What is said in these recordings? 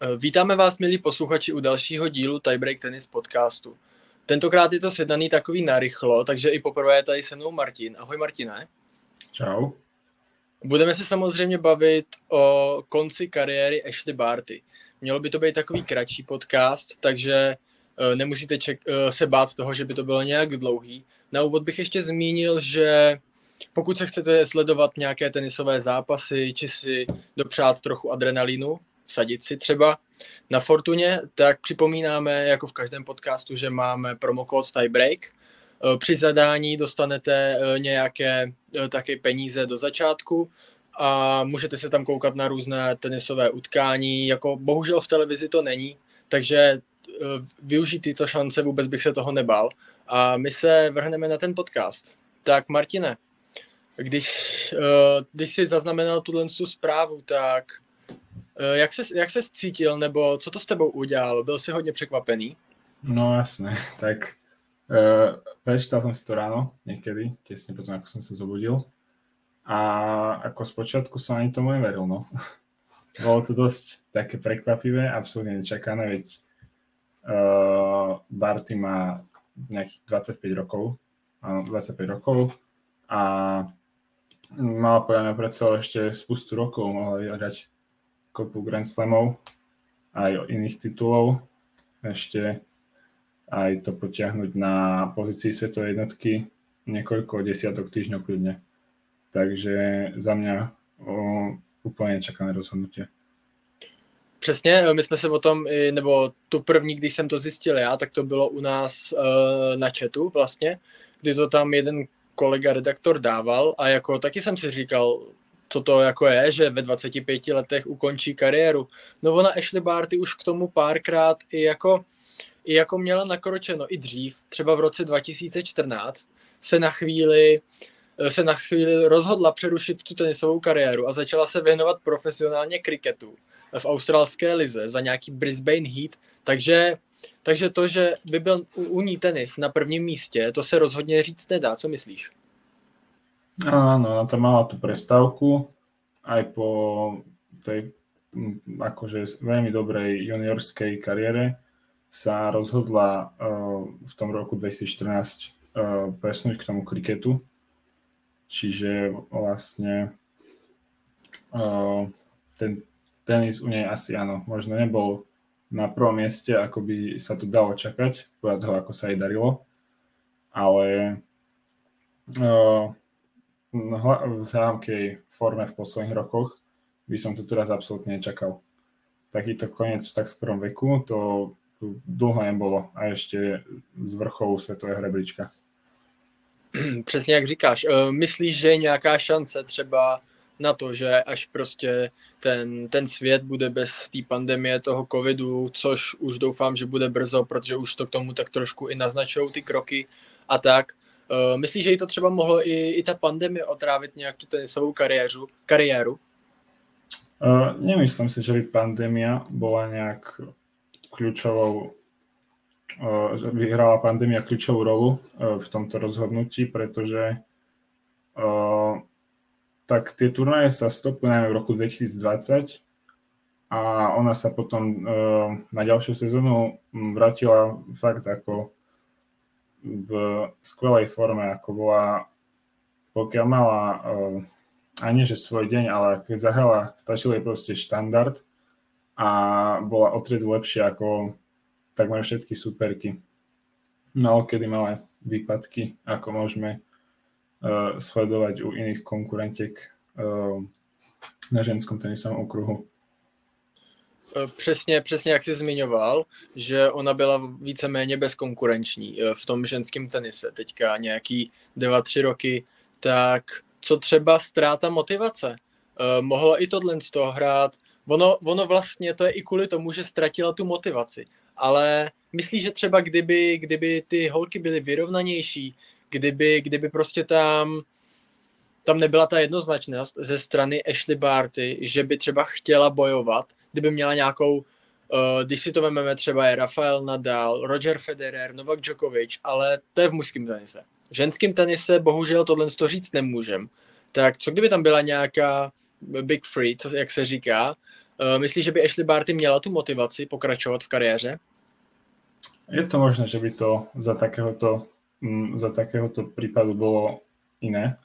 Eh, vítáme vás, milí posluchači, u dalšího dílu Tiebreak Tennis podcastu. Tentokrát je to sjednaný takový narychlo, takže i poprvé je tady se mnou Martin. Ahoj Martine. Čau. Budeme se samozřejmě bavit o konci kariéry Ashley Barty. Mělo by to být takový kratší podcast, takže eh, nemusíte ček- eh, se bát toho, že by to bylo nějak dlouhý. Na úvod bych ještě zmínil, že pokud se chcete sledovat nějaké tenisové zápasy, či si dopřát trochu adrenalínu, sadit si třeba na Fortuně, tak připomínáme, jako v každém podcastu, že máme promokód Tiebreak. Eh, při zadání dostanete eh, nějaké eh, také peníze do začátku a můžete se tam koukat na různé tenisové utkání. Jako bohužel v televizi to není, takže využít tyto šance vůbec bych se toho nebál. A my se vrhneme na ten podcast. Tak Martine, když, když jsi zaznamenal tuhle zprávu, tak jak se, jak se cítil, nebo co to s tebou udělalo? Byl jsi hodně překvapený? No jasné, tak uh, prečítal som si to ráno niekedy, tesne potom, ako som sa zobudil. A ako spočiatku som ani tomu neveril, no. Bolo to dosť také prekvapivé, absolútne nečakané, veď uh, Barty má nejakých 25 rokov, áno, 25 rokov a mal podľa mňa predsa ešte spustu rokov, mohla vyhrať kopu Grand Slamov, aj iných titulov. Ešte aj to potiahnuť na pozícii svetovej jednotky niekoľko desiatok týždňov kľudne. Takže za mňa o, úplně čekané rozhodnutie. Přesně, my jsme se o tom, nebo tu první, když jsem to zjistil já, tak to bylo u nás uh, na chatu vlastně, kdy to tam jeden kolega redaktor dával a jako taky jsem si říkal, co to jako je, že ve 25 letech ukončí kariéru. No ona Ashley Barty už k tomu párkrát i jako, i jako měla nakročeno i dřív, třeba v roce 2014 se na chvíli se na chvíli rozhodla přerušit tu tenisovou kariéru a začala se věnovat profesionálně kriketu v australské lize za nějaký Brisbane Heat, takže, takže to, že by byl u, u ní tenis na prvním místě, to se rozhodně říct nedá, co myslíš? Áno, ona tam mala tú prestávku aj po tej akože veľmi dobrej juniorskej kariére sa rozhodla uh, v tom roku 2014 uh, presnúť k tomu kriketu. Čiže vlastne uh, ten tenis u nej asi áno, možno nebol na prvom mieste, ako by sa to dalo čakať, podľa toho, ako sa jej darilo. Ale uh, vzhľadom k jej forme v posledných rokoch by som to teraz absolútne nečakal. Takýto koniec v tak skorom veku, to dlho nebolo a ešte z vrcholu svetového rebríčka. Přesně jak říkáš. E, myslíš, že je nějaká šance třeba na to, že až prostě ten, ten svět bude bez té pandemie toho covidu, což už doufám, že bude brzo, protože už to k tomu tak trošku i naznačují ty kroky a tak, Uh, myslíš, že jí to třeba mohlo i, i ta pandemie otrávit nějak tu tenisovou kariéru? kariéru? Uh, nemyslím si, že by pandémia bola nejak kľúčovou, uh, že by hrala pandémia kľúčovú rolu uh, v tomto rozhodnutí, pretože uh, tak tie turnaje sa stopili najmä v roku 2020 a ona sa potom uh, na ďalšiu sezónu vrátila fakt ako v skvelej forme, ako bola, pokiaľ mala uh, ani že svoj deň, ale keď zahrala, stačil jej proste štandard a bola o triedu lepšia ako takmer všetky superky. No kedy mala výpadky, ako môžeme uh, sledovať u iných konkurentiek uh, na ženskom tenisovom okruhu. Eh, přesně, přesně jak jsi zmiňoval, že ona byla víceméně bezkonkurenční eh, v tom ženském tenise teďka nějaký 2-3 roky, tak co třeba ztráta motivace? Eh, mohlo i tohle z toho hrát. Ono, ono vlastně to je i kvůli tomu, že ztratila tu motivaci. Ale myslíš, že třeba kdyby, kdyby ty holky byly vyrovnanější, kdyby, kdyby prostě tam tam nebyla ta jednoznačnost ze strany Ashley Barty, že by třeba chtěla bojovat, kdyby měla nějakou, uh, když si to vezmeme třeba je Rafael Nadal, Roger Federer, Novak Djokovic, ale to je v mužském tenise. V ženském tenise bohužel tohle to říct nemůžem. Tak co kdyby tam byla nějaká Big Free, co, jak se říká, Uh, myslíš, že by Ashley Barty měla tu motivaci pokračovat v kariéře? Je to možné, že by to za takéhoto, mm, za takéhoto prípadu bolo iné,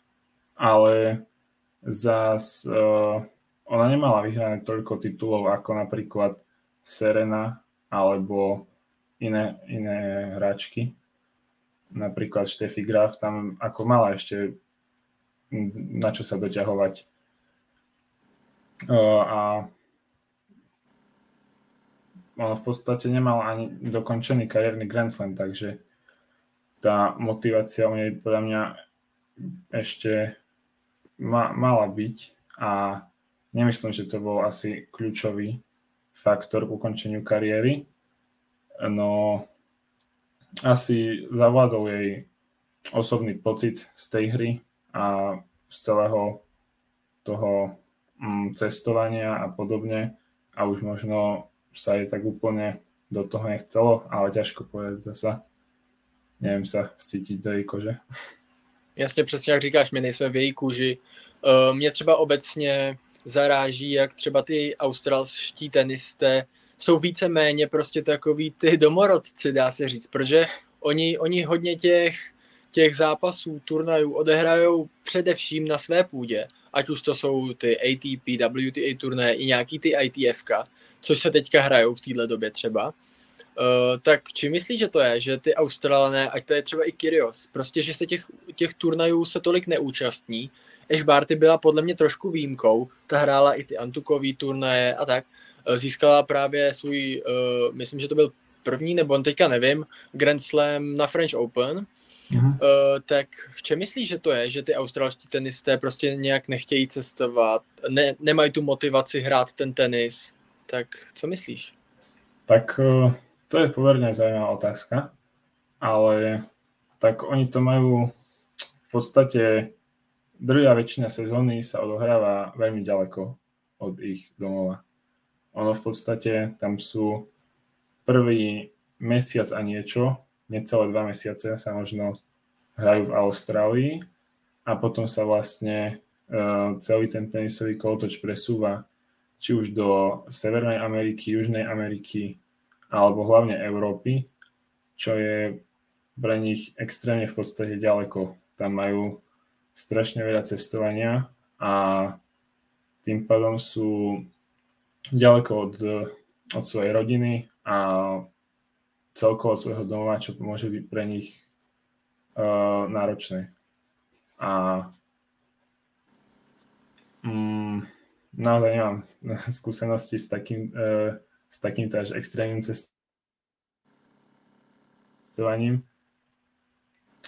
ale zás uh, ona nemala vyhrané toľko titulov ako napríklad Serena alebo iné, iné hráčky. Napríklad Steffi Graf tam ako mala ešte na čo sa doťahovať. A on v podstate nemal ani dokončený kariérny Grand Slam, takže tá motivácia u nej podľa mňa ešte ma, mala byť a nemyslím, že to bol asi kľúčový faktor k ukončeniu kariéry. No asi zavládol jej osobný pocit z tej hry a z celého toho mm, cestovania a podobne a už možno sa jej tak úplne do toho nechcelo, ale ťažko povedať zasa. Nevím sa cítiť do její kože. Jasně, přesně jak říkáš, my nejsme v její kůži. Uh, mě třeba obecně zaráží, jak třeba ty australští tenisté jsou víceméně prostě takový ty domorodci, dá se říct, protože oni, oni hodně těch, těch zápasů, turnajů odehrajou především na své půdě, ať už to jsou ty ATP, WTA turnaje i nějaký ty ITFK, což se teďka hrajou v téhle době třeba. Uh, tak či myslíš, že to je, že ty Australané, ať to je třeba i Kyrios, prostě, že se těch, těch turnajů se tolik neúčastní, Ash Barty byla podle mě trošku výjimkou, ta hrála i ty Antukový turnaje a tak, uh, získala právě svůj, uh, myslím, že to byl první, nebo teďka nevím, Grand Slam na French Open, Uh, tak v čem myslíš, že to je, že ty australští tenisté prostě nějak nechtějí cestovat, ne, nemají tu motivaci hrát ten tenis, tak co myslíš? Tak uh to je pomerne zaujímavá otázka, ale tak oni to majú v podstate druhá väčšina sezóny sa odohráva veľmi ďaleko od ich domova. Ono v podstate tam sú prvý mesiac a niečo, necelé dva mesiace sa možno hrajú v Austrálii a potom sa vlastne uh, celý ten tenisový kolotoč presúva či už do Severnej Ameriky, Južnej Ameriky, alebo hlavne Európy, čo je pre nich extrémne v podstate ďaleko. Tam majú strašne veľa cestovania a tým pádom sú ďaleko od, od svojej rodiny a celkovo svojho domova, čo môže byť pre nich uh, náročné. A mm, naozaj nemám skúsenosti s takým uh, s takýmto až extrémnym cestovaním.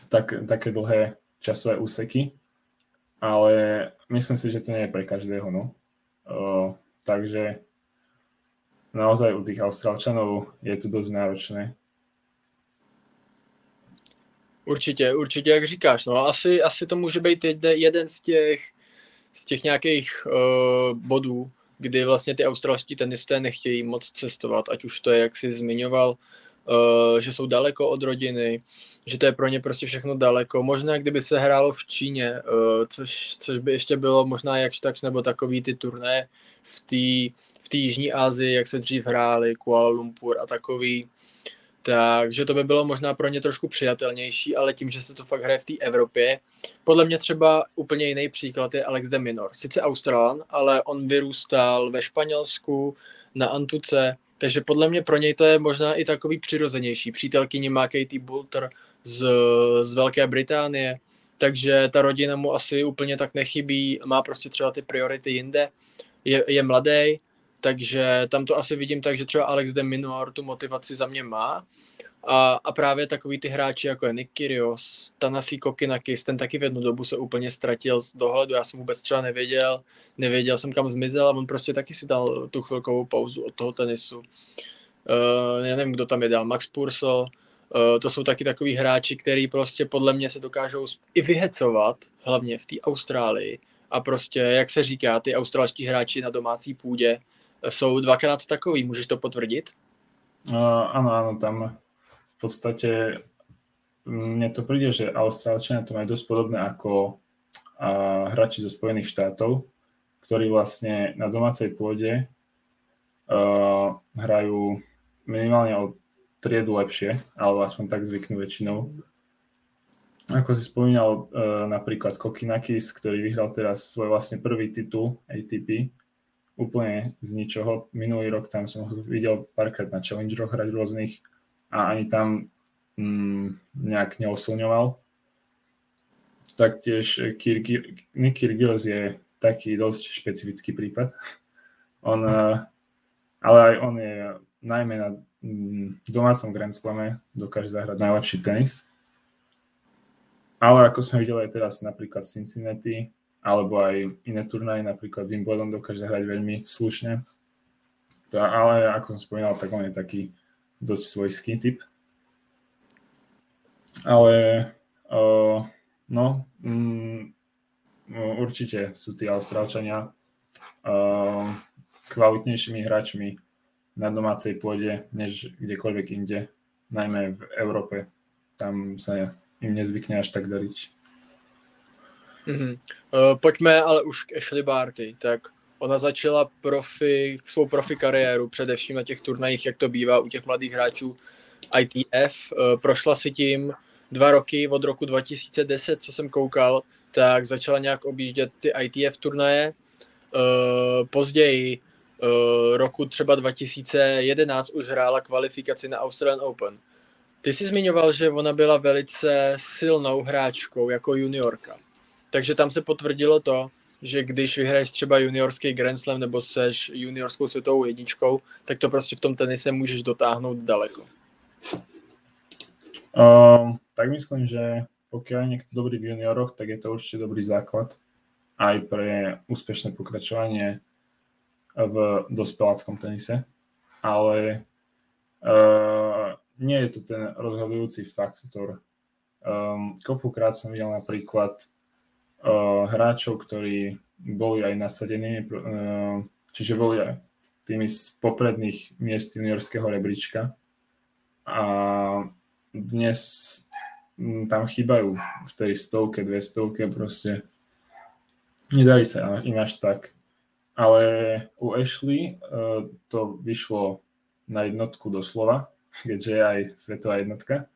Tak, také dlhé časové úseky, ale myslím si, že to nie je pre každého. No. O, takže naozaj u tých Austrálčanov je to dosť náročné. Určitě, určitě, jak říkáš. No, asi, asi to může být jeden z těch, z těch nějakých uh, bodů, kdy vlastně ty australští tenisté nechtějí moc cestovat, ať už to je, jak jsi zmiňoval, že jsou daleko od rodiny, že to je pro ně prostě všechno daleko. Možná kdyby se hrálo v Číně, uh, což, což by ještě bylo možná jakž takž, nebo takový ty turné v té v Jižní Asii, jak se dřív hráli, Kuala Lumpur a takový, takže to by bylo možná pro ně trošku přijatelnější, ale tím, že se to fakt hraje v té Evropě, podle mě třeba úplně jiný příklad je Alex de Minor. Sice Australan, ale on vyrůstal ve Španělsku, na Antuce, takže podle mě pro něj to je možná i takový přirozenější. Přítelkyni má Katie Boulter z, z Velké Británie, takže ta rodina mu asi úplně tak nechybí, má prostě třeba ty priority jinde, je, je mladý, takže tam to asi vidím tak, že třeba Alex de Minor tu motivaci za mě má. A, a právě takový ty hráči, jako je Nick Kyrgios, Tanasi Kokinakis, ten taky v jednu dobu se úplně ztratil z dohledu, já jsem vůbec třeba nevěděl, nevěděl jsem kam zmizel a on prostě taky si dal tu chvilkovou pauzu od toho tenisu. Uh, já nevím, kdo tam je dál, Max Purcell, uh, to jsou taky takový hráči, který prostě podle mě se dokážou i vyhecovat, hlavně v té Austrálii. A prostě, jak se říká, ty australští hráči na domácí půdě jsou dvakrát takový. Můžeš to potvrdit? Uh, áno, áno, tam podstate mne to príde, že Austrálčania to majú dosť podobné ako uh, hráči zo Spojených štátov, ktorí vlastne na domácej pôde uh, hrajú minimálne o triedu lepšie, alebo aspoň tak zvyknú väčšinou. Ako si spomínal uh, napríklad Kokinakis, ktorý vyhral teraz svoj vlastne prvý titul ATP, úplne z ničoho. Minulý rok tam som ho videl párkrát na Challengeroch hrať rôznych a ani tam mm, nejak neosilňoval. Taktiež Nick Kyrgios je taký dosť špecifický prípad. On, uh, ale aj on je najmä na mm, domácom Grand Slame dokáže zahrať najlepší tenis ale ako sme videli aj teraz napríklad Cincinnati, alebo aj iné turnaje, napríklad Wimbledon dokáže zahrať veľmi slušne. To, ale ako som spomínal, tak on je taký dosť svojský typ. Ale uh, no, mm, určite sú tí Austrálčania uh, kvalitnejšími hráčmi na domácej pôde, než kdekoľvek inde, najmä v Európe. Tam sa jim nezvykne až tak dariť. Mm-hmm. Uh, pojďme ale už k Ashley Barty. Tak ona začala profi, svou profi kariéru především na těch turnajích, jak to bývá u těch mladých hráčů ITF. Uh, prošla si tím dva roky, od roku 2010, co jsem koukal, tak začala nějak objíždět ty ITF turnaje. Uh, později uh, roku třeba 2011 už hrála kvalifikaci na Australian Open. Ty jsi zmiňoval, že ona byla velice silnou hráčkou jako juniorka. Takže tam se potvrdilo to, že když vyhraješ třeba juniorský Grand Slam nebo seš juniorskou světovou jedničkou, tak to prostě v tom tenise můžeš dotáhnout daleko. Um, tak myslím, že pokiaľ je niekto dobrý v junioroch, tak je to určite dobrý základ aj pre úspešné pokračovanie v dospeláckom tenise. Ale uh, nie je to ten rozhodujúci faktor. Um, kopukrát som videl napríklad uh, hráčov, ktorí boli aj nasadení, uh, čiže boli aj tými z popredných miest juniorského rebríčka a dnes um, tam chýbajú v tej stovke, dve stovke proste nedarí sa im až tak. Ale u Ashley uh, to vyšlo na jednotku doslova keďže je aj svetová jednotka.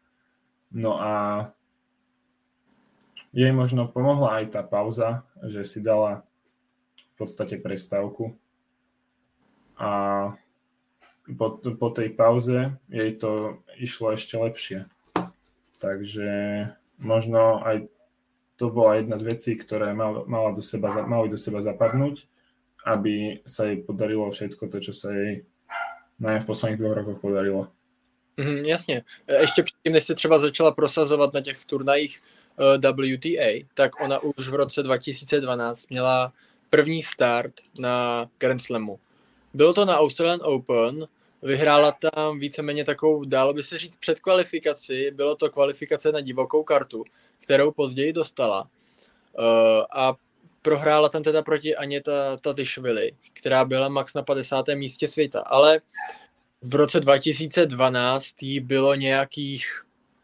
No a jej možno pomohla aj tá pauza, že si dala v podstate prestávku a po, po tej pauze jej to išlo ešte lepšie. Takže možno aj to bola jedna z vecí, ktoré mal, mala do seba, mali do seba zapadnúť, aby sa jej podarilo všetko to, čo sa jej najmä v posledných dvoch rokoch podarilo. Mm, jasně. E, ještě předtím, než se třeba začala prosazovat na těch turnajích e, WTA, tak ona už v roce 2012 měla první start na Grand Slamu. Bylo to na Australian Open, vyhrála tam víceméně takovou, dálo by se říct, předkvalifikaci, bylo to kvalifikace na divokou kartu, kterou později dostala. Uh, a prohrála tam teda proti Aněta Tatišvili, která byla max na 50. místě světa, ale v roce 2012 jí bylo nějakých,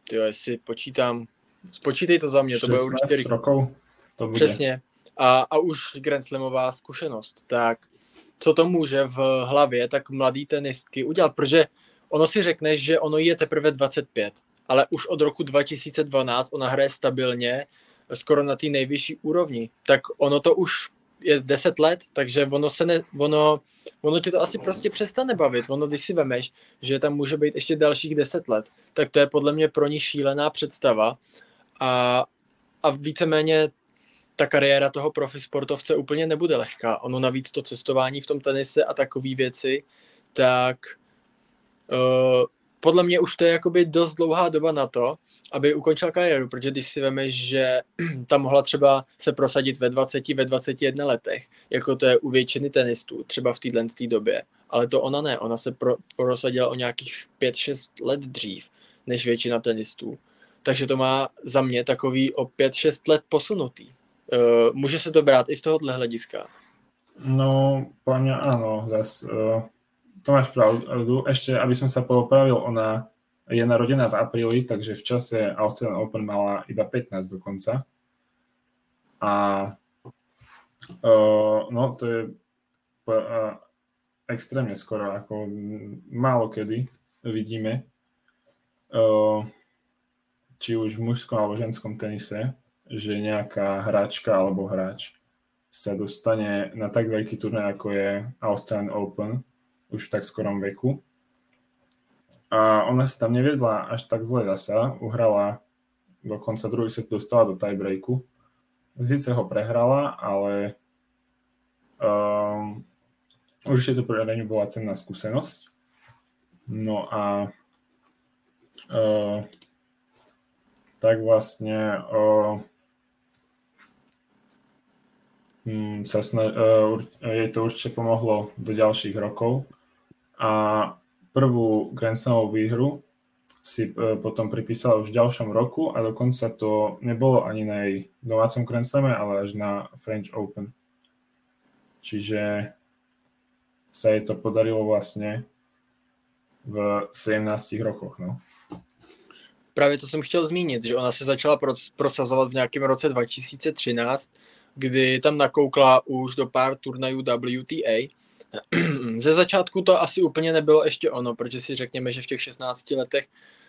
tyjo, jestli počítám, spočítej to za mě, to bylo určitě rokov, to bude. Přesně. A, a už Grand Slamová zkušenost, tak co to může v hlavě tak mladý tenistky udělat, protože ono si řekne, že ono je teprve 25, ale už od roku 2012 ona hraje stabilně, skoro na té nejvyšší úrovni, tak ono to už je 10 let, takže ono se ne, ono, ono ti to asi prostě přestane bavit. Ono, když si vemeš, že tam může být ještě dalších 10 let, tak to je podle mě pro ní šílená představa a, a víceméně ta kariéra toho profi sportovce úplně nebude lehká. Ono navíc to cestování v tom tenise a takové věci, tak uh, podle mě už to je jakoby dost dlouhá doba na to, aby ukončil kariéru, protože když si vemeš, že tam mohla třeba se prosadit ve 20, ve 21 letech, jako to je u většiny tenistů, třeba v téhle době, ale to ona ne, ona se pro, prosadila o nějakých 5-6 let dřív, než většina tenistů. Takže to má za mě takový o 5-6 let posunutý. Uh, může se to brát i z tohohle hlediska? No, po mňa áno, zas, uh, to máš pravdu. Ešte, aby som sa poopravil, ona je narodená v apríli, takže v čase Australian Open mala iba 15 dokonca. A uh, no, to je uh, extrémne skoro, ako málo kedy vidíme, uh, či už v mužskom alebo ženskom tenise, že nejaká hráčka alebo hráč sa dostane na tak veľký turnaj, ako je Australian Open, už v tak skorom veku. A ona sa tam nevedla až tak zle zasa, uhrala dokonca druhý set dostala do tiebreaku. Zice ho prehrala, ale um, určite to pre ňu bola cenná skúsenosť. No a uh, tak vlastne uh, Mm, sa sna- e, jej to určite pomohlo do ďalších rokov. A prvú Grand Slamovú výhru si e, potom pripísala už v ďalšom roku a dokonca to nebolo ani na jej domácom Grand Slame, ale až na French Open. Čiže sa jej to podarilo vlastne v 17 rokoch. No. Právě to jsem chtěl zmínit, že ona se začala prosazovat v nějakém roce 2013 kdy tam nakoukla už do pár turnajů WTA. Ze začátku to asi úplně nebylo ještě ono, protože si řekněme, že v těch 16 letech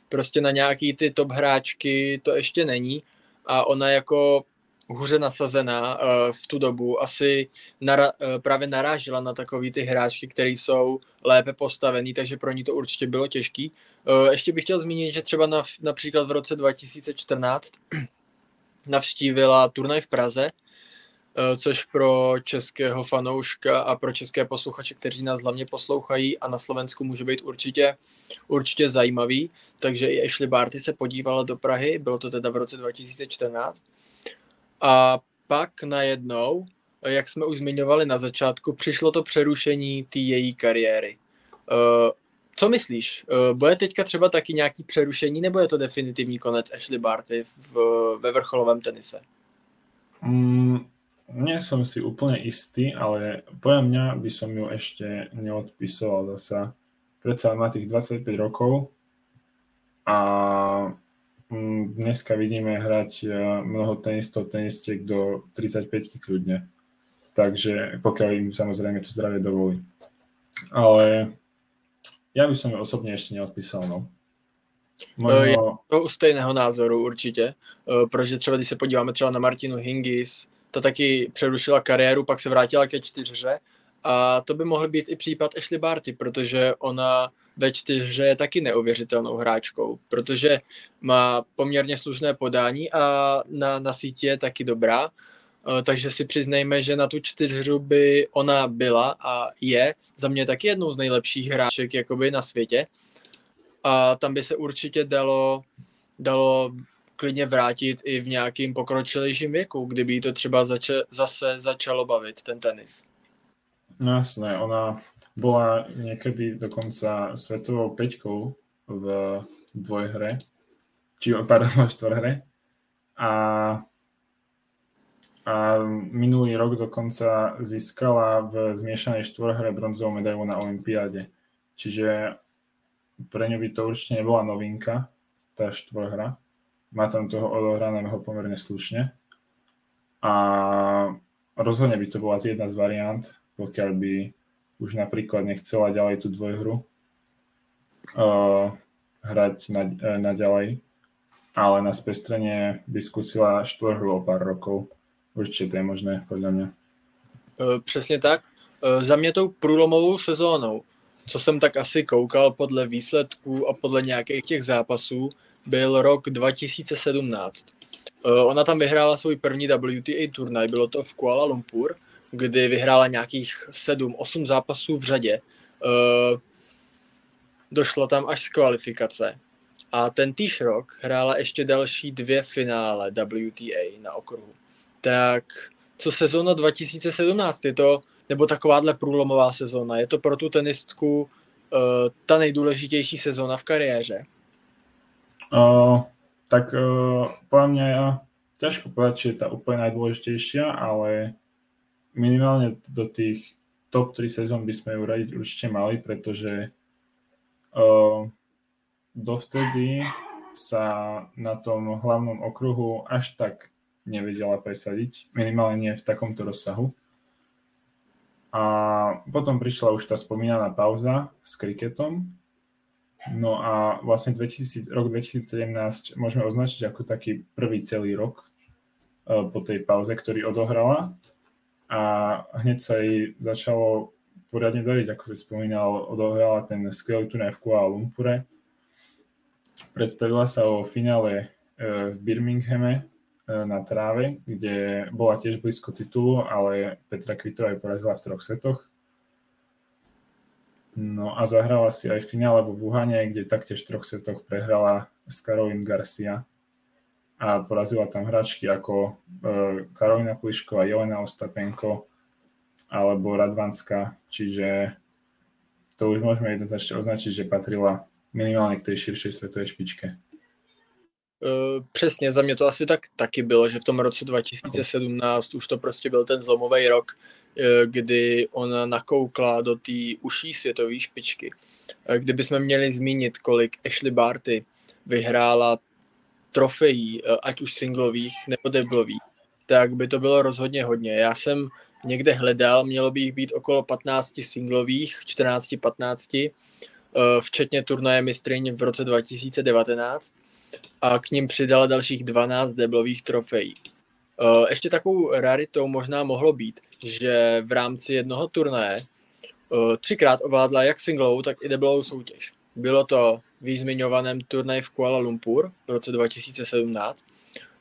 prostě na nějaký ty top hráčky to ještě není a ona jako hůře nasazená uh, v tu dobu asi nara- uh, právě narážela na takový ty hráčky, které jsou lépe postavený, takže pro ní to určitě bylo těžký. Uh, ještě bych chtěl zmínit, že třeba na, například v roce 2014 navštívila turnaj v Praze, Eh, což pro českého fanouška a pro české posluchače, kteří nás hlavně poslouchají a na Slovensku může být určitě, určitě zajímavý. Takže i Ashley Barty se podívala do Prahy, bylo to teda v roce 2014. A pak najednou, jak jsme už zmiňovali na začátku, přišlo to přerušení té její kariéry. Eh, co myslíš? Eh, bude teďka třeba taky nějaký přerušení, nebo je to definitivní konec Ashley Barty v, ve vrcholovém tenise? Mm, nie som si úplne istý, ale podľa mňa by som ju ešte neodpisoval zasa. Predsa má tých 25 rokov a dneska vidíme hrať e, mnoho tenistov, tenistiek do 35 kľudne. Takže pokiaľ im samozrejme to zdravie dovolí. Ale ja by som ju osobne ešte neodpísal, no. Možno... Je to u stejného názoru určitě, e, protože třeba když se podíváme třeba na Martinu Hingis, ta taky přerušila kariéru, pak se vrátila ke čtyřře a to by mohl být i případ Ashley Barty, protože ona ve čtyřře je taky neuvěřitelnou hráčkou, protože má poměrně slušné podání a na, na síti je taky dobrá, eh, takže si přiznejme, že na tu čtyřhru by ona byla a je za mě taky jednou z nejlepších hráček jakoby na světě. A tam by se určitě dalo, dalo klidně vrátit i v nějakým pokročilejším věku, kdyby to třeba zače, zase začalo bavit, ten tenis. No jasné, ona bola niekedy dokonca svetovou peťkou v dvojhre, či pardon, v štvorhre. A, a minulý rok dokonca získala v zmiešanej štvorhre bronzovú medailu na Olympiáde. Čiže pre ňu by to určite nebola novinka, tá štvorhra má tam toho odohraného pomerne slušne. A rozhodne by to bola jedna z variant, pokiaľ by už napríklad nechcela ďalej tú dvojhru uh, hrať na, uh, ale na spestrenie by skúsila štvorhru o pár rokov. Určite to je možné, podľa mňa. Uh, přesně tak. Uh, za mě tou průlomovou sezónou, co jsem tak asi koukal podle výsledků a podle nějakých těch zápasů, byl rok 2017. Eh, ona tam vyhrála svůj první WTA turnaj, bylo to v Kuala Lumpur, kdy vyhrála nějakých 7-8 zápasů v řadě. Eh, došlo tam až z kvalifikace. A ten týž rok hrála ještě další dvě finále WTA na okruhu. Tak co sezóna 2017, je to, nebo takováhle průlomová sezóna, je to pro tu tenistku uh, ta nejdůležitější sezóna v kariéře? Uh, tak uh, podľa mňa ja, ťažko povedať, či je tá úplne najdôležitejšia, ale minimálne do tých top 3 sezón by sme ju radiť určite mali, pretože uh, dovtedy sa na tom hlavnom okruhu až tak nevedela presadiť, minimálne nie v takomto rozsahu. A potom prišla už tá spomínaná pauza s kriketom. No a vlastne 2000, rok 2017 môžeme označiť ako taký prvý celý rok uh, po tej pauze, ktorý odohrala. A hneď sa jej začalo poriadne dariť, ako si spomínal, odohrala ten skvelý turnaj v Kuala Lumpure. Predstavila sa o finále uh, v Birminghame uh, na tráve, kde bola tiež blízko titulu, ale Petra Kvitová aj porazila v troch setoch. No a zahrala si aj v finále vo Wuhane, kde taktiež v troch setoch prehrala s Karolín Garcia a porazila tam hráčky ako uh, Karolina Plišková, Jelena Ostapenko alebo Radvanská, čiže to už môžeme jednoznačne označiť, že patrila minimálně k té širší světové špičke. Uh, přesně, za mě to asi tak taky bylo, že v tom roce 2017 už to prostě byl ten zlomový rok, uh, kdy ona nakoukla do té uší světové špičky. Kdybychom měli zmínit, kolik Ashley Barty vyhrála trofejí, ať už singlových nebo deblových, tak by to bylo rozhodně hodně. Já jsem někde hledal, mělo by jich být okolo 15 singlových, 14-15, Eh, včetně turnaje mistryň v roce 2019 a k ním přidala dalších 12 deblových trofejí. Eh, ještě takovou raritou možná mohlo být, že v rámci jednoho turnaje eh, třikrát ovládla jak singlovou, tak i deblovou soutěž. Bylo to v zmiňovaném turnaji v Kuala Lumpur v roce 2017,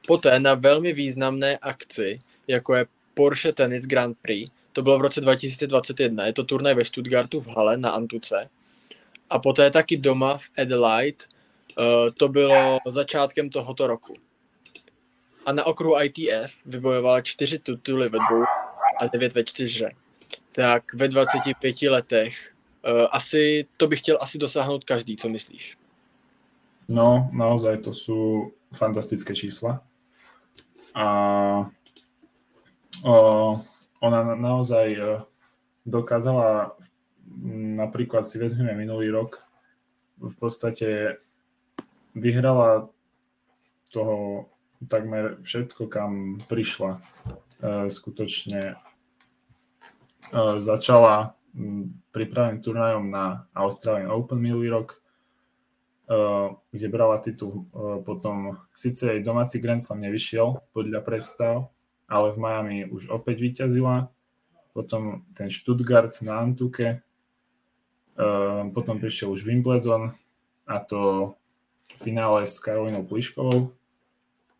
poté na velmi významné akci, jako je Porsche Tennis Grand Prix, to bylo v roce 2021, je to turnaj ve Stuttgartu v hale na Antuce, a poté taky doma v Adelaide. Uh, to bylo začátkem tohoto roku. A na okruhu ITF vybojovala čtyři tituly ve dvou a devět ve čtyři. Tak ve 25 letech asi to bych chtěl asi dosáhnout každý, co myslíš? No, naozaj to sú fantastické čísla. A o, ona naozaj dokázala v napríklad si vezmeme minulý rok, v podstate vyhrala toho takmer všetko, kam prišla. E, skutočne začala pripraveným turnajom na Australian Open minulý rok, e, kde brala titul potom, síce jej domáci Grand Slam nevyšiel podľa predstav, ale v Miami už opäť vyťazila. Potom ten Stuttgart na Antuke, Ehm, potom prišiel už Wimbledon a to v finále s Karolinou Pliškovou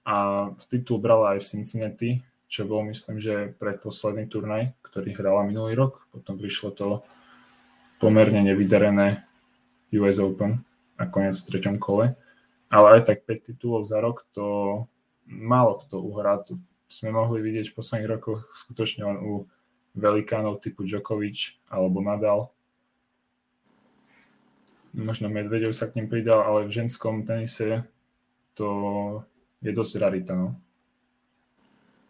a titul brala aj v Cincinnati, čo bol myslím, že predposledný turnaj, ktorý hrala minulý rok. Potom prišlo to pomerne nevydarené US Open konec v treťom kole. Ale aj tak 5 titulov za rok to málo kto uhrá. To sme mohli vidieť v posledných rokoch skutočne len u velikánov typu Djokovic alebo Nadal, možno Medvedev sa k ním pridal, ale v ženskom tenise to je dosť rarita. No.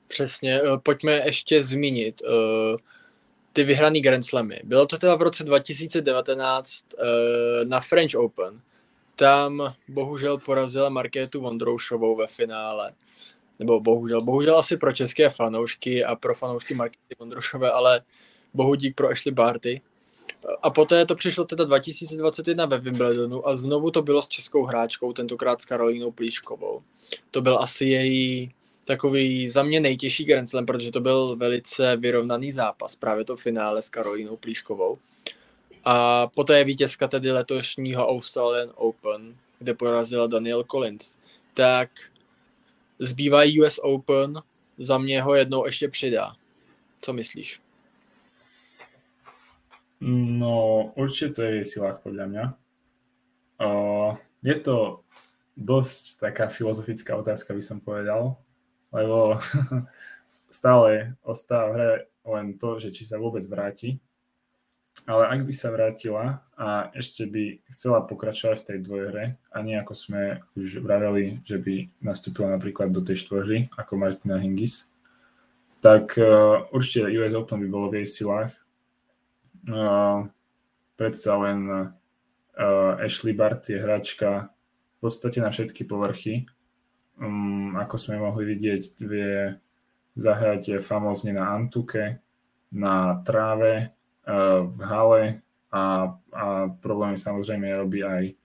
Přesně, eh, pojďme ještě zmínit uh, ty vyhraný Grand Slamy. Bylo to teda v roce 2019 uh, eh, na French Open. Tam bohužel porazila Markétu Vondroušovou ve finále. Nebo bohužel, bohužel asi pro české fanoušky a pro fanoušky Markéty Vondroušové, ale bohu dík pro Ashley Barty. A poté to přišlo teda 2021 ve Wimbledonu a znovu to bylo s českou hráčkou, tentokrát s Karolínou Plíškovou. To byl asi její takový za mě nejtěžší Grand Slam, protože to byl velice vyrovnaný zápas, právě to finále s Karolínou Plíškovou. A poté vítězka tedy letošního Australian Open, kde porazila Daniel Collins. Tak zbývá US Open, za mě ho jednou ještě přidá. Co myslíš? No, určite to je v silách, podľa mňa. Uh, je to dosť taká filozofická otázka, by som povedal, lebo stále ostáva v hre len to, že či sa vôbec vráti. Ale ak by sa vrátila a ešte by chcela pokračovať v tej dvojhre a nie ako sme už vraveli, že by nastúpila napríklad do tej štvorhry ako Martina Hingis, tak uh, určite US Open by bolo v jej silách Uh, predsa len uh, Ashley Bart je hračka v podstate na všetky povrchy. Um, ako sme mohli vidieť, vie zahrať famózne na Antuke, na tráve, v hale a, a problémy samozrejme robí aj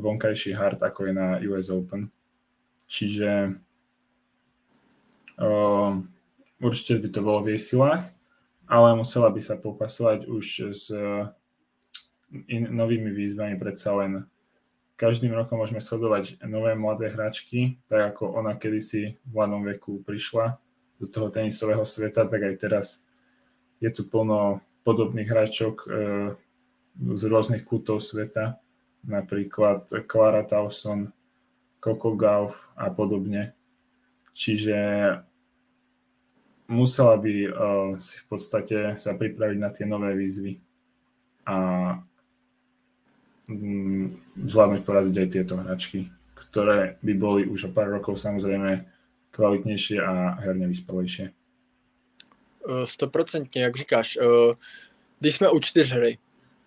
vonkajší hard, ako je na US Open. Čiže uh, určite by to bolo v jej silách, ale musela by sa popasovať už s in, novými výzvami predsa len každým rokom môžeme sledovať nové mladé hračky, tak ako ona kedysi v mladom veku prišla do toho tenisového sveta, tak aj teraz je tu plno podobných hráčok e, z rôznych kútov sveta, napríklad Clara Towson, Coco Gauff a podobne. Čiže musela by uh, si v podstate sa pripraviť na tie nové výzvy a zvládnuť poraziť aj tieto hračky, ktoré by boli už o pár rokov samozrejme kvalitnější a herně vyspělejší. Eh, stoprocentně, jak říkáš. Eh, když jsme u čtyřhry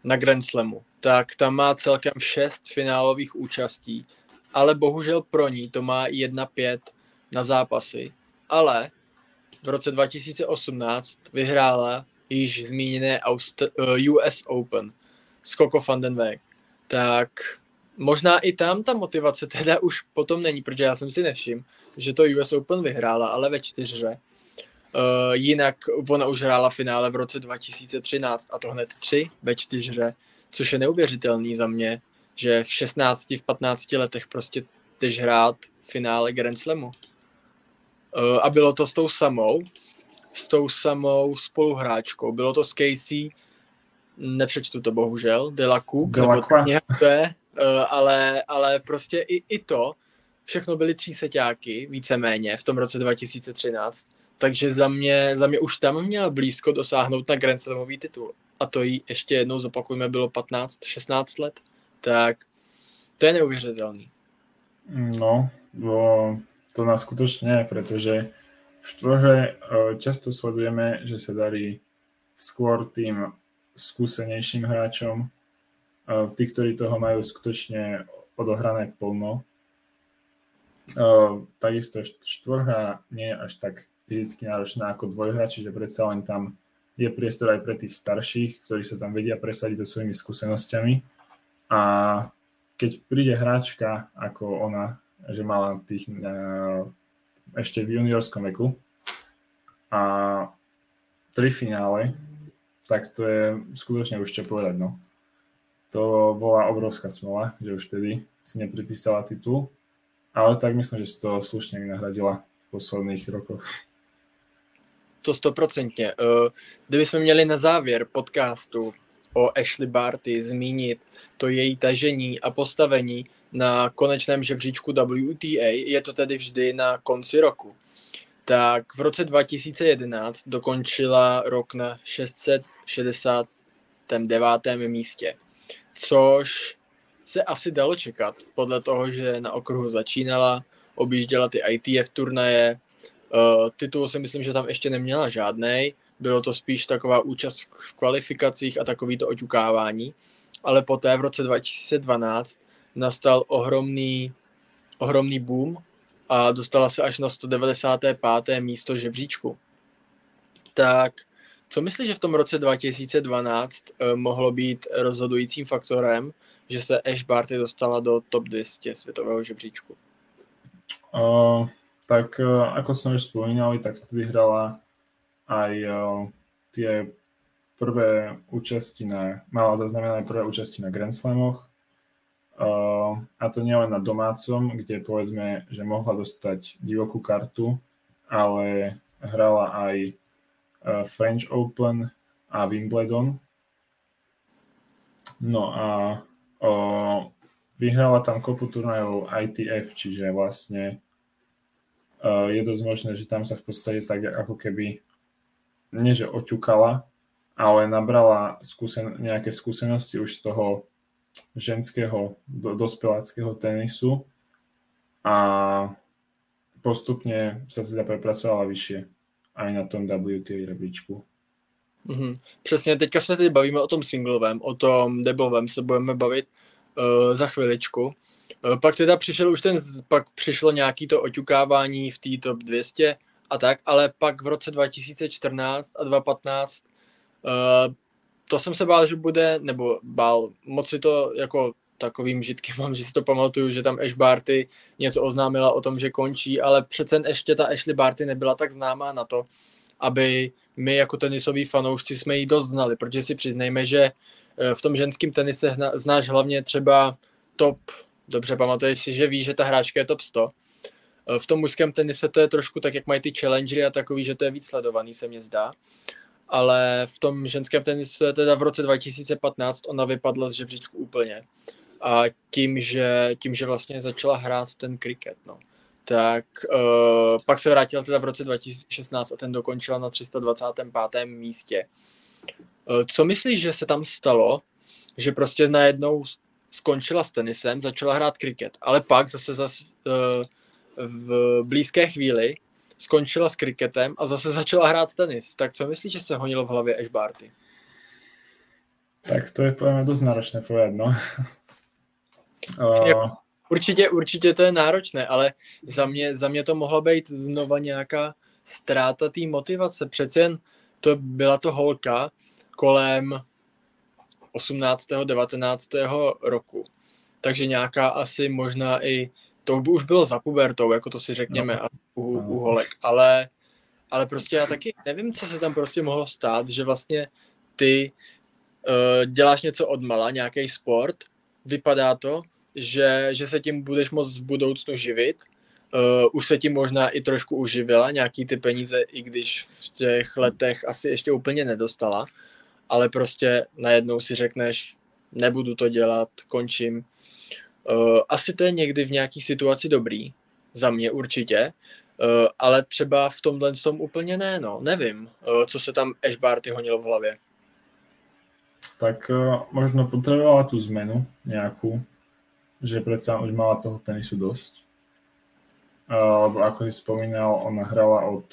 na Grand Slamu, tak tam má celkem šest finálových účastí, ale bohužel pro ní to má 1-5 na zápasy. Ale v roce 2018 vyhrála již zmíněné US eh, Open s Coco van den Weg. Tak možná i tam ta motivace teda už potom není, protože já jsem si nevšiml, že to US Open vyhrála, ale ve čtyřře. Uh, jinak ona už hrála finále v roce 2013 a to hned tři ve čtyřře, což je neuvěřitelný za mě, že v 16, v 15 letech prostě jdeš hrát finále Grand Slamu. Uh, a bylo to s tou samou, s tou samou spoluhráčkou. Bylo to s Casey, nepřečtu to bohužel, Delaku, Delacqua. to je, uh, ale, ale prostě i, i to, všechno byly tříseťáky, víceméně, v tom roce 2013. Takže za mě, za mě už tam měla blízko dosáhnout na Grand Slamový titul. A to jí ještě jednou zopakujeme, bylo 15-16 let. Tak to je neuvěřitelný. No, bo to nás skutočne nie, pretože v štvrhe e, často sledujeme, že sa darí skôr tým skúsenejším hráčom, e, tí, ktorí toho majú skutočne odohrané plno, takisto štvorha nie je až tak fyzicky náročná ako dvojhra, čiže predsa len tam je priestor aj pre tých starších, ktorí sa tam vedia presadiť so svojimi skúsenosťami. A keď príde hráčka ako ona, že mala tých uh, ešte v juniorskom veku a tri finále, tak to je skutočne už čo povedať. No. To bola obrovská smola, že už vtedy si nepripísala titul ale tak myslím, že si to slušně nahradila v posledních rokoch. To stoprocentně. Eh, kdybychom měli na závěr podcastu o Ashley Barty zmínit to její tažení a postavení na konečném žebříčku WTA, je to tedy vždy na konci roku. Tak v roce 2011 dokončila rok na 669. místě, což se asi dalo čekat, podle toho, že na okruhu začínala, objížděla ty ITF turnaje, uh, titul si myslím, že tam ještě neměla žádnej, bylo to spíš taková účast v kvalifikacích a takový to oťukávání, ale poté v roce 2012 nastal ohromný, ohromný boom a dostala se až na 195. místo žebříčku. Tak co myslíš, že v tom roce 2012 uh, mohlo být rozhodujícím faktorem, že se Ash Barty dostala do top 200 světového žebříčku? Uh, tak uh, ako sme už spomínali, tak vtedy hrala aj uh, tie prvé účasti na, mala zaznamenané prvé účasti na Grand Slamoch. A to nielen na domácom, kde povedzme, že mohla dostať divokú kartu, ale hrala aj uh, French Open a Wimbledon. No a O, vyhrala tam kopu turnajov ITF, čiže vlastne o, je dosť možné, že tam sa v podstate tak ako keby nie že oťukala, ale nabrala skúsen- nejaké skúsenosti už z toho ženského do, dospeláckého tenisu a postupne sa teda prepracovala vyššie aj na tom WTA rebríčku. Mm-hmm. Přesně, teďka se tady bavíme o tom singlovém, o tom debovém se budeme bavit uh, za chviličku. Uh, pak teda přišel už ten, pak přišlo nějaký to oťukávání v té top 200 a tak, ale pak v roce 2014 a 2015 Uh, to jsem se bál, že bude, nebo bál, moc si to jako takovým žitky mám, že si to pamatuju, že tam Ash Barty něco oznámila o tom, že končí, ale přece ještě ta Ashley Barty nebyla tak známá na to, aby my jako tenisoví fanoušci jsme ji dost znali, protože si přiznejme, že eh, v tom ženském tenise znáš hlavně třeba top, dobře pamatuješ si, že víš, že ta hráčka je top 100. Eh, v tom mužském tenise to je trošku tak, jak mají ty challengery a takový, že to je víc sledovaný, se mně zdá. Ale v tom ženském tenise, teda v roce 2015, ona vypadla z žebříčku úplně. A tím, že, tím, že vlastně začala hrát ten kriket, no tak uh, pak se vrátila teda v roce 2016 a ten dokončila na 325. místě. Uh, co myslíš, že se tam stalo, že prostě najednou skončila s tenisem, začala hrát kriket, ale pak zase, zase uh, v blízké chvíli skončila s kriketem a zase začala hrát tenis. Tak co myslíš, že se honilo v hlavě Ash Barty? Tak to je podle mě dost náročné povedat, no. uh, Určitě, určitě to je náročné, ale za mě, za mě to mohlo být znova nějaká ztráta té motivace. Přece jen to byla to holka kolem 18. 19. roku. Takže nějaká asi možná i, to by už bylo za pubertou, jako to si řekněme, no. u, u holek, ale, ale prostě já taky nevím, co se tam prostě mohlo stát, že vlastně ty uh, děláš něco od mala, nějaký sport, vypadá to, že, že se tím budeš moct v budoucnu živit. Uh, už se tím možná i trošku uživila, nějaký ty peníze, i když v těch letech asi ještě úplně nedostala, ale prostě najednou si řekneš, nebudu to dělat, končím. Uh, asi to je někdy v nějaký situaci dobrý, za mě určitě, uh, ale třeba v tomhle tom úplně ne, no, nevím, uh, co se tam Ash Barty honil v hlavě. Tak možno potřebovala tu zmenu nějakou, že predsa už mala toho tenisu dosť. Uh, lebo ako si spomínal, ona hrala od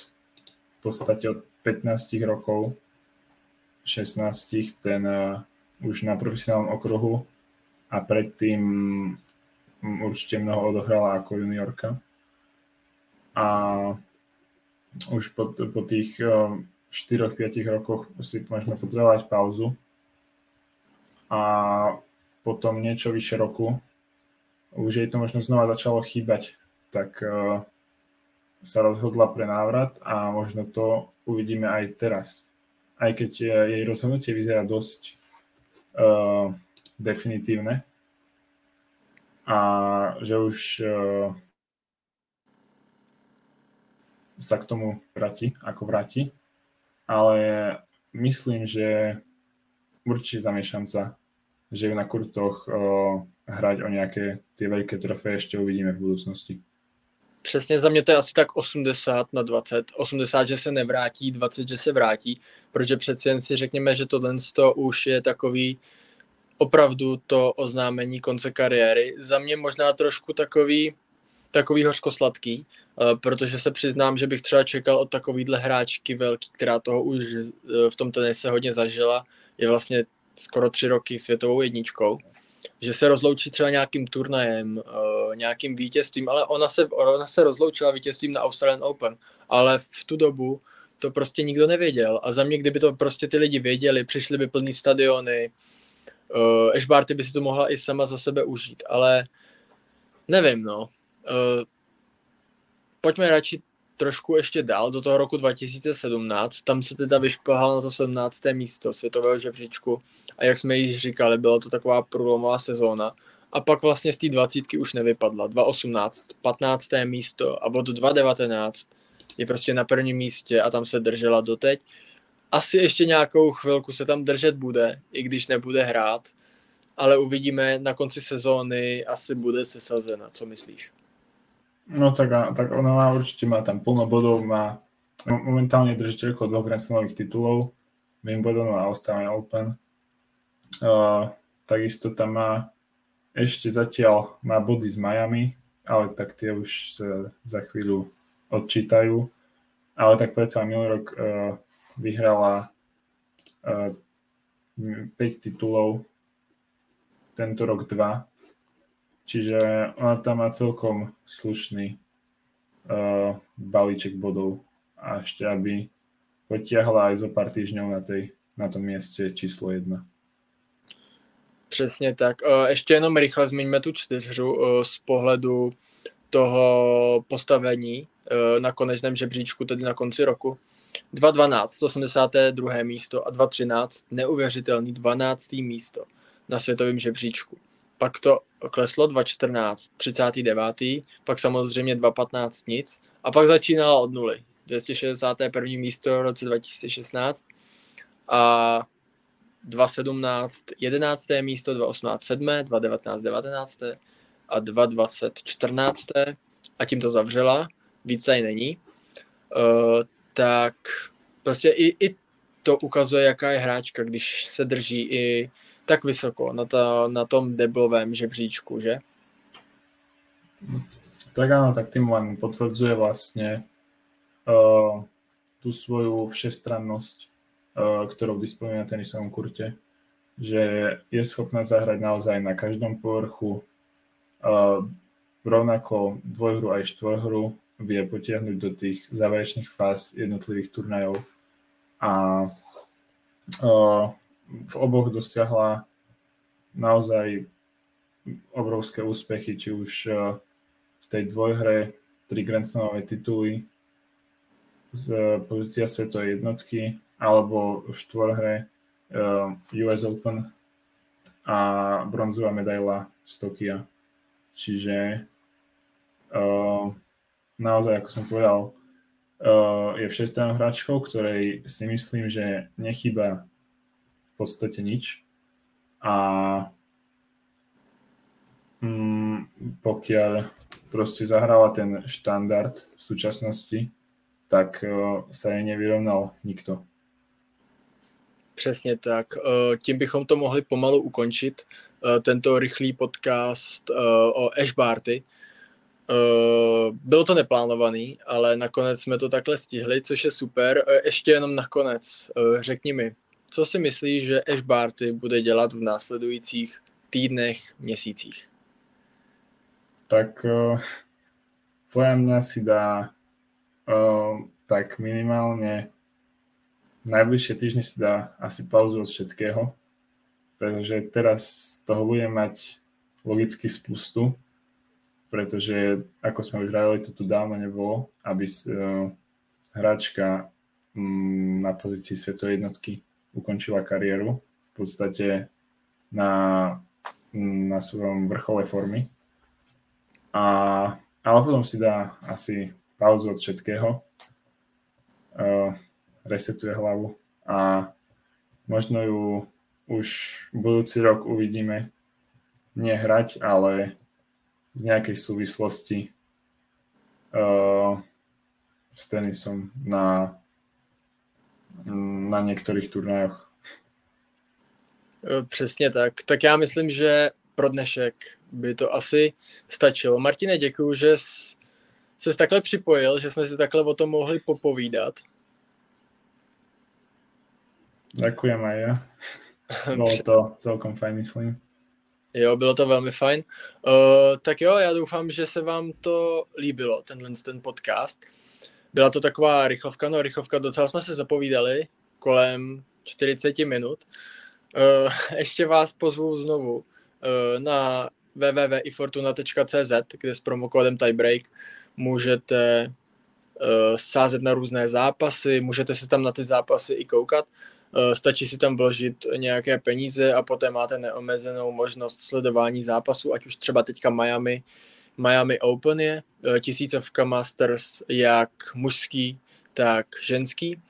v podstate od 15 rokov, 16 ten už na profesionálnom okruhu a predtým určite mnoho odohrala ako juniorka. A už po, po tých uh, 4-5 rokoch si môžeme potrebovať pauzu a potom niečo vyše roku už jej to možno znova začalo chýbať, tak sa rozhodla pre návrat a možno to uvidíme aj teraz. Aj keď jej rozhodnutie vyzerá dosť uh, definitívne a že už uh, sa k tomu vráti, ako vráti, ale myslím, že určite tam je šanca, že ju na kurtoch uh, hrať o nějaké ty velké trofeje ještě uvidíme v budoucnosti. Přesně za mě to je asi tak 80 na 20. 80, že se nevrátí, 20, že se vrátí, protože přeci jen si řekněme, že tohle už je takový opravdu to oznámení konce kariéry. Za mě možná trošku takový, takový hořkosladký, eh, protože se přiznám, že bych třeba čekal od takovýhle hráčky velký, která toho už eh, v tom tenise hodně zažila, je vlastně skoro tři roky světovou jedničkou že se rozloučí třeba nějakým turnajem, uh, nějakým vítězstvím, ale ona se, ona se rozloučila vítězstvím na Australian Open, ale v tu dobu to prostě nikdo nevěděl. A za mě, kdyby to prostě ty lidi věděli, přišli by plný stadiony, uh, Ash Barty by si to mohla i sama za sebe užít, ale nevím, no. Uh, pojďme radši trošku ještě dál, do toho roku 2017, tam se teda vyšplhal na to 17. místo světového žebříčku a jak jsme již říkali, byla to taková průlomová sezóna. A pak vlastně z té dvacítky už nevypadla. 2.18, 15. místo a od 2.19 je prostě na prvním místě a tam se držela doteď. Asi ještě nějakou chvilku se tam držet bude, i když nebude hrát, ale uvidíme na konci sezóny, asi bude sesazena. Co myslíš? No tak, tak ona má určite má tam plno bodov, má momentálne držiteľko dvoch Slamových titulov, Wimbledon a Australian Open. Uh, takisto tam má ešte zatiaľ má body z Miami, ale tak tie už sa za chvíľu odčítajú. Ale tak predsa minulý rok uh, vyhrala uh, 5 titulov, tento rok 2 Čiže ona tam má celkom slušný uh, balíček bodov a ešte aby potiahla aj zo pár týždňov na tej na tom místě číslo jedna. Přesně tak. Ještě jenom rychle zmiňme tu čtyřhru z pohledu toho postavení na konečném žebříčku, tedy na konci roku. 2.12, 182. místo a 2.13, neuvěřitelný 12. místo na světovém žebříčku. Pak to kleslo 2.14, 39. Pak samozřejmě 2.15 nic. A pak začínalo od nuly. 261. místo v roce 2016 a 2.17 11. místo, 2.18 7. 2.19 19. a 2.20 14. a tím to zavřela, víc tady není. Tak prostě i, i to ukazuje, jaká je hráčka, když se drží i tak vysoko na, ta, na tom deblovém žebříčku, že? Tak áno, tak tým len potvrdzuje vlastne uh, tú svoju všestrannosť, uh, ktorou disponuje na tenisovom kurte, že je schopná zahrať naozaj na každom povrchu, uh, rovnako dvojhru aj štvorhru vie potiahnuť do tých záverečných fáz jednotlivých turnajov a v oboch dosiahla naozaj obrovské úspechy, či už v tej dvojhre tri Grand tituly z pozícia svetovej jednotky alebo v štvorhre US Open a bronzová medaila z Tokia. Čiže uh, naozaj, ako som povedal, uh, je všestrannou hráčkou, ktorej si myslím, že nechýba v podstate nič. A mm, pokiaľ proste zahrala ten štandard v súčasnosti, tak uh, sa jej nevyrovnal nikto. Přesně tak. Tím bychom to mohli pomalu ukončit, tento rychlý podcast o Ash Barty. Bylo to neplánovaný, ale nakonec jsme to takhle stihli, což je super. Ještě jenom nakonec, řekni mi, co si myslíš, že Ash Barty bude dělat v následujících týdnech, měsících? Tak uh, podľa mňa si dá uh, tak minimálne najbližšie týždne si dá asi pauzu od všetkého, pretože teraz toho bude mať logicky spustu, pretože ako sme už hravili, to tu dávno nebolo, aby uh, hráčka um, na pozícii svetovej jednotky ukončila kariéru. V podstate na, na svojom vrchole formy. A, ale potom si dá asi pauzu od všetkého, uh, resetuje hlavu a možno ju už budúci rok uvidíme. Nehrať, ale v nejakej súvislosti uh, s tenisom na, na niektorých turnajoch. Přesně tak. Tak já myslím, že pro dnešek by to asi stačilo. Martine, děkuji, že jsi takhle připojil, že jsme si takhle o tom mohli popovídat. Děkujeme aj ja. Bylo to celkom fajn, myslím. Jo, bylo to velmi fajn. Uh, tak jo, já doufám, že se vám to líbilo, tenhle ten podcast. Byla to taková rychlovka, no rychlovka, docela jsme se zapovídali, kolem 40 minut. Uh, ještě vás pozvu znovu uh, na www.ifortuna.cz, kde s promokódem Tiebreak můžete uh, sázet na různé zápasy, můžete se tam na ty zápasy i koukat. Uh, stačí si tam vložit nějaké peníze a poté máte neomezenou možnost sledování zápasů, ať už třeba teďka Miami, Miami Open je, uh, tisícovka Masters jak mužský, tak ženský.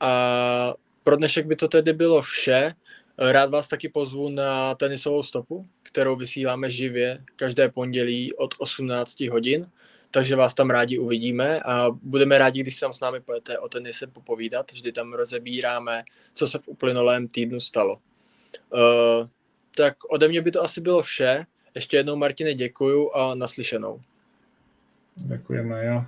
A pro dnešek by to tedy bylo vše. Rád vás taky pozvu na tenisovou stopu, kterou vysíláme živě každé pondělí od 18 hodin, takže vás tam rádi uvidíme a budeme rádi, když se tam s námi pojete o tenise popovídat. Vždy tam rozebíráme, co se v uplynulém týdnu stalo. Uh, tak ode mě by to asi bylo vše. Ještě jednou, Martine, děkuju a naslyšenou. Děkujeme, jo.